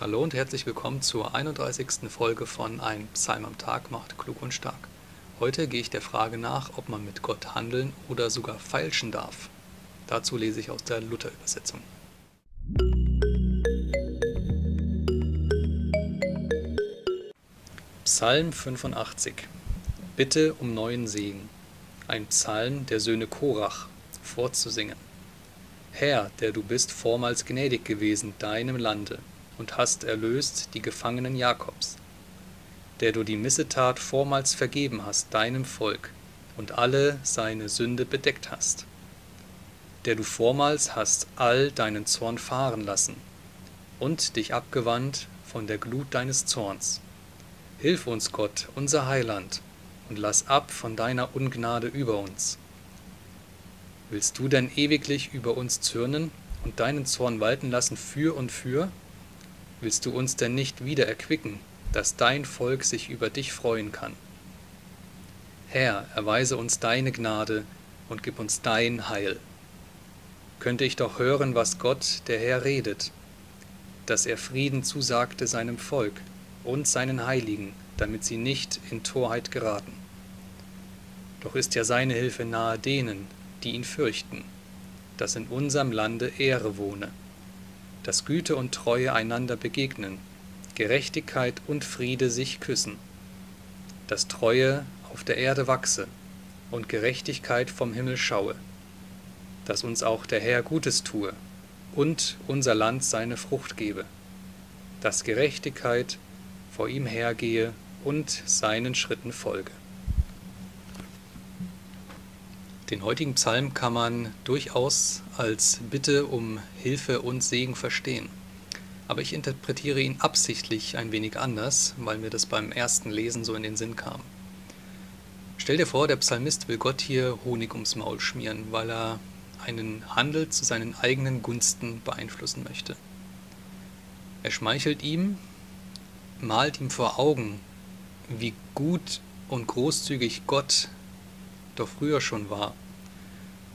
Hallo und herzlich willkommen zur 31. Folge von Ein Psalm am Tag macht klug und stark. Heute gehe ich der Frage nach, ob man mit Gott handeln oder sogar feilschen darf. Dazu lese ich aus der Luther-Übersetzung. Psalm 85 Bitte um neuen Segen. Ein Psalm der Söhne Korach vorzusingen. Herr, der du bist vormals gnädig gewesen deinem Lande und hast erlöst die Gefangenen Jakobs, der du die Missetat vormals vergeben hast deinem Volk und alle seine Sünde bedeckt hast, der du vormals hast all deinen Zorn fahren lassen und dich abgewandt von der Glut deines Zorns. Hilf uns, Gott, unser Heiland, und lass ab von deiner Ungnade über uns. Willst du denn ewiglich über uns zürnen und deinen Zorn walten lassen für und für? Willst du uns denn nicht wieder erquicken, dass dein Volk sich über dich freuen kann? Herr, erweise uns deine Gnade und gib uns dein Heil. Könnte ich doch hören, was Gott, der Herr, redet, dass er Frieden zusagte seinem Volk und seinen Heiligen, damit sie nicht in Torheit geraten. Doch ist ja seine Hilfe nahe denen, die ihn fürchten, dass in unserem Lande Ehre wohne dass Güte und Treue einander begegnen, Gerechtigkeit und Friede sich küssen, dass Treue auf der Erde wachse und Gerechtigkeit vom Himmel schaue, dass uns auch der Herr Gutes tue und unser Land seine Frucht gebe, dass Gerechtigkeit vor ihm hergehe und seinen Schritten folge. Den heutigen Psalm kann man durchaus als Bitte um Hilfe und Segen verstehen. Aber ich interpretiere ihn absichtlich ein wenig anders, weil mir das beim ersten Lesen so in den Sinn kam. Stell dir vor, der Psalmist will Gott hier Honig ums Maul schmieren, weil er einen Handel zu seinen eigenen Gunsten beeinflussen möchte. Er schmeichelt ihm, malt ihm vor Augen, wie gut und großzügig Gott doch früher schon war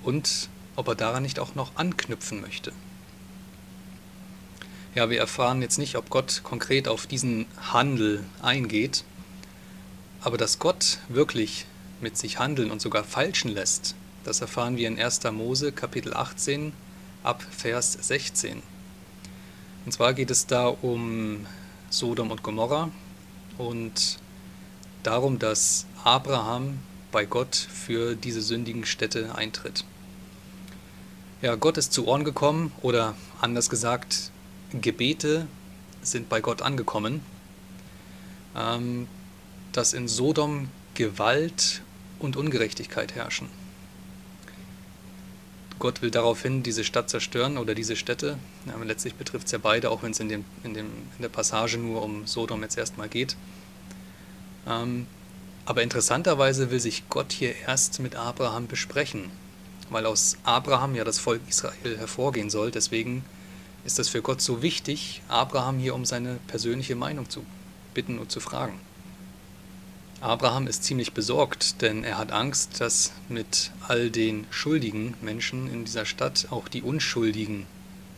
und ob er daran nicht auch noch anknüpfen möchte. Ja, wir erfahren jetzt nicht, ob Gott konkret auf diesen Handel eingeht, aber dass Gott wirklich mit sich handeln und sogar falschen lässt, das erfahren wir in 1. Mose Kapitel 18 ab Vers 16. Und zwar geht es da um Sodom und Gomorra und darum, dass Abraham bei Gott für diese sündigen Städte eintritt. Ja, Gott ist zu Ohren gekommen oder anders gesagt, Gebete sind bei Gott angekommen, ähm, dass in Sodom Gewalt und Ungerechtigkeit herrschen. Gott will daraufhin diese Stadt zerstören oder diese Städte. Ja, letztlich betrifft es ja beide, auch wenn es in, dem, in, dem, in der Passage nur um Sodom jetzt erstmal geht. Ähm, aber interessanterweise will sich Gott hier erst mit Abraham besprechen, weil aus Abraham ja das Volk Israel hervorgehen soll. Deswegen ist es für Gott so wichtig, Abraham hier um seine persönliche Meinung zu bitten und zu fragen. Abraham ist ziemlich besorgt, denn er hat Angst, dass mit all den schuldigen Menschen in dieser Stadt auch die Unschuldigen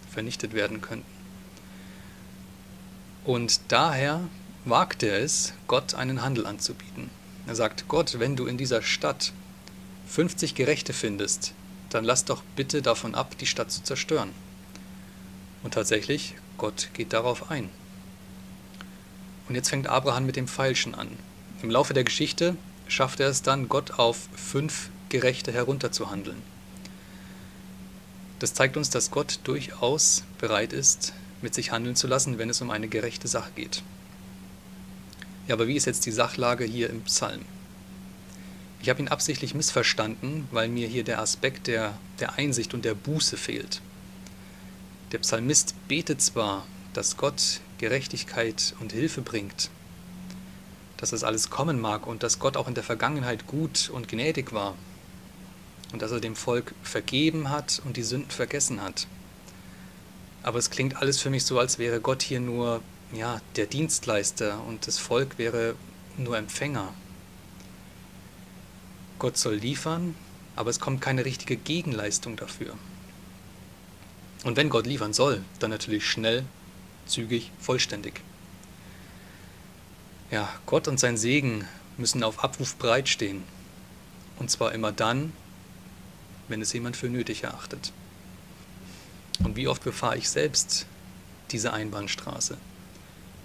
vernichtet werden könnten. Und daher wagt er es, Gott einen Handel anzubieten. Er sagt, Gott, wenn du in dieser Stadt 50 Gerechte findest, dann lass doch bitte davon ab, die Stadt zu zerstören. Und tatsächlich, Gott geht darauf ein. Und jetzt fängt Abraham mit dem Feilschen an. Im Laufe der Geschichte schafft er es dann, Gott auf fünf Gerechte herunterzuhandeln. Das zeigt uns, dass Gott durchaus bereit ist, mit sich handeln zu lassen, wenn es um eine gerechte Sache geht. Ja, aber wie ist jetzt die Sachlage hier im Psalm? Ich habe ihn absichtlich missverstanden, weil mir hier der Aspekt der, der Einsicht und der Buße fehlt. Der Psalmist betet zwar, dass Gott Gerechtigkeit und Hilfe bringt, dass das alles kommen mag und dass Gott auch in der Vergangenheit gut und gnädig war und dass er dem Volk vergeben hat und die Sünden vergessen hat. Aber es klingt alles für mich so, als wäre Gott hier nur ja, der Dienstleister und das Volk wäre nur Empfänger. Gott soll liefern, aber es kommt keine richtige Gegenleistung dafür. Und wenn Gott liefern soll, dann natürlich schnell zügig, vollständig. Ja, Gott und sein Segen müssen auf Abruf bereitstehen. Und zwar immer dann, wenn es jemand für nötig erachtet. Und wie oft befahre ich selbst diese Einbahnstraße?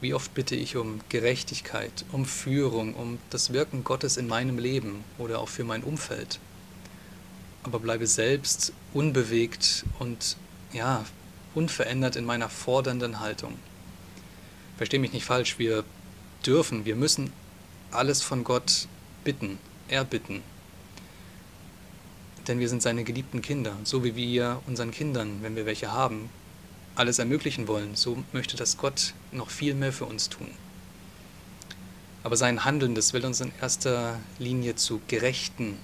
Wie oft bitte ich um Gerechtigkeit, um Führung, um das Wirken Gottes in meinem Leben oder auch für mein Umfeld? Aber bleibe selbst unbewegt und ja, unverändert in meiner fordernden Haltung. Verstehe mich nicht falsch, wir dürfen, wir müssen alles von Gott bitten, erbitten. Denn wir sind seine geliebten Kinder. So wie wir unseren Kindern, wenn wir welche haben, alles ermöglichen wollen, so möchte das Gott noch viel mehr für uns tun. Aber sein Handeln, das will uns in erster Linie zu gerechten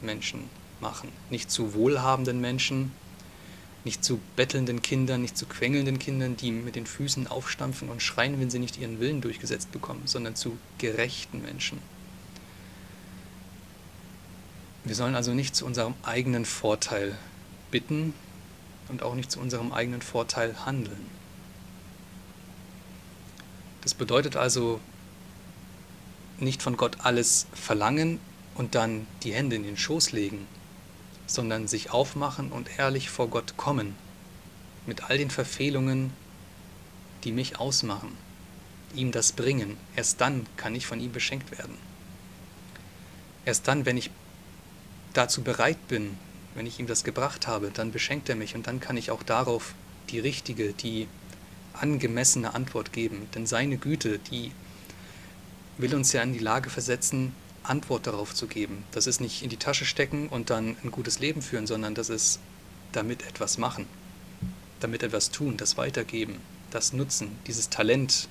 Menschen machen, nicht zu wohlhabenden Menschen, nicht zu bettelnden Kindern, nicht zu quengelnden Kindern, die mit den Füßen aufstampfen und schreien, wenn sie nicht ihren Willen durchgesetzt bekommen, sondern zu gerechten Menschen. Wir sollen also nicht zu unserem eigenen Vorteil bitten und auch nicht zu unserem eigenen Vorteil handeln. Das bedeutet also nicht von Gott alles verlangen und dann die Hände in den Schoß legen, sondern sich aufmachen und ehrlich vor Gott kommen, mit all den Verfehlungen, die mich ausmachen, ihm das bringen. Erst dann kann ich von ihm beschenkt werden. Erst dann, wenn ich dazu bereit bin, wenn ich ihm das gebracht habe, dann beschenkt er mich und dann kann ich auch darauf die richtige, die angemessene Antwort geben. Denn seine Güte, die will uns ja in die Lage versetzen, Antwort darauf zu geben. Das ist nicht in die Tasche stecken und dann ein gutes Leben führen, sondern das ist damit etwas machen, damit etwas tun, das weitergeben, das nutzen, dieses Talent,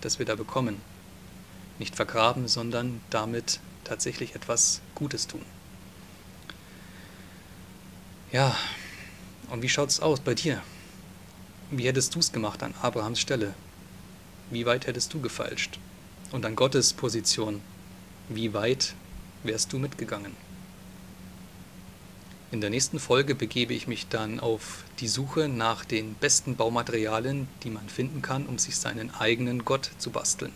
das wir da bekommen. Nicht vergraben, sondern damit tatsächlich etwas Gutes tun. Ja, und wie schaut es aus bei dir? Wie hättest du es gemacht an Abrahams Stelle? Wie weit hättest du gefalscht? Und an Gottes Position, wie weit wärst du mitgegangen? In der nächsten Folge begebe ich mich dann auf die Suche nach den besten Baumaterialien, die man finden kann, um sich seinen eigenen Gott zu basteln.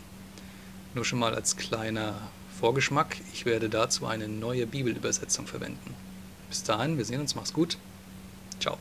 Nur schon mal als kleiner Vorgeschmack, ich werde dazu eine neue Bibelübersetzung verwenden. Bis dahin, wir sehen uns, mach's gut. Ciao.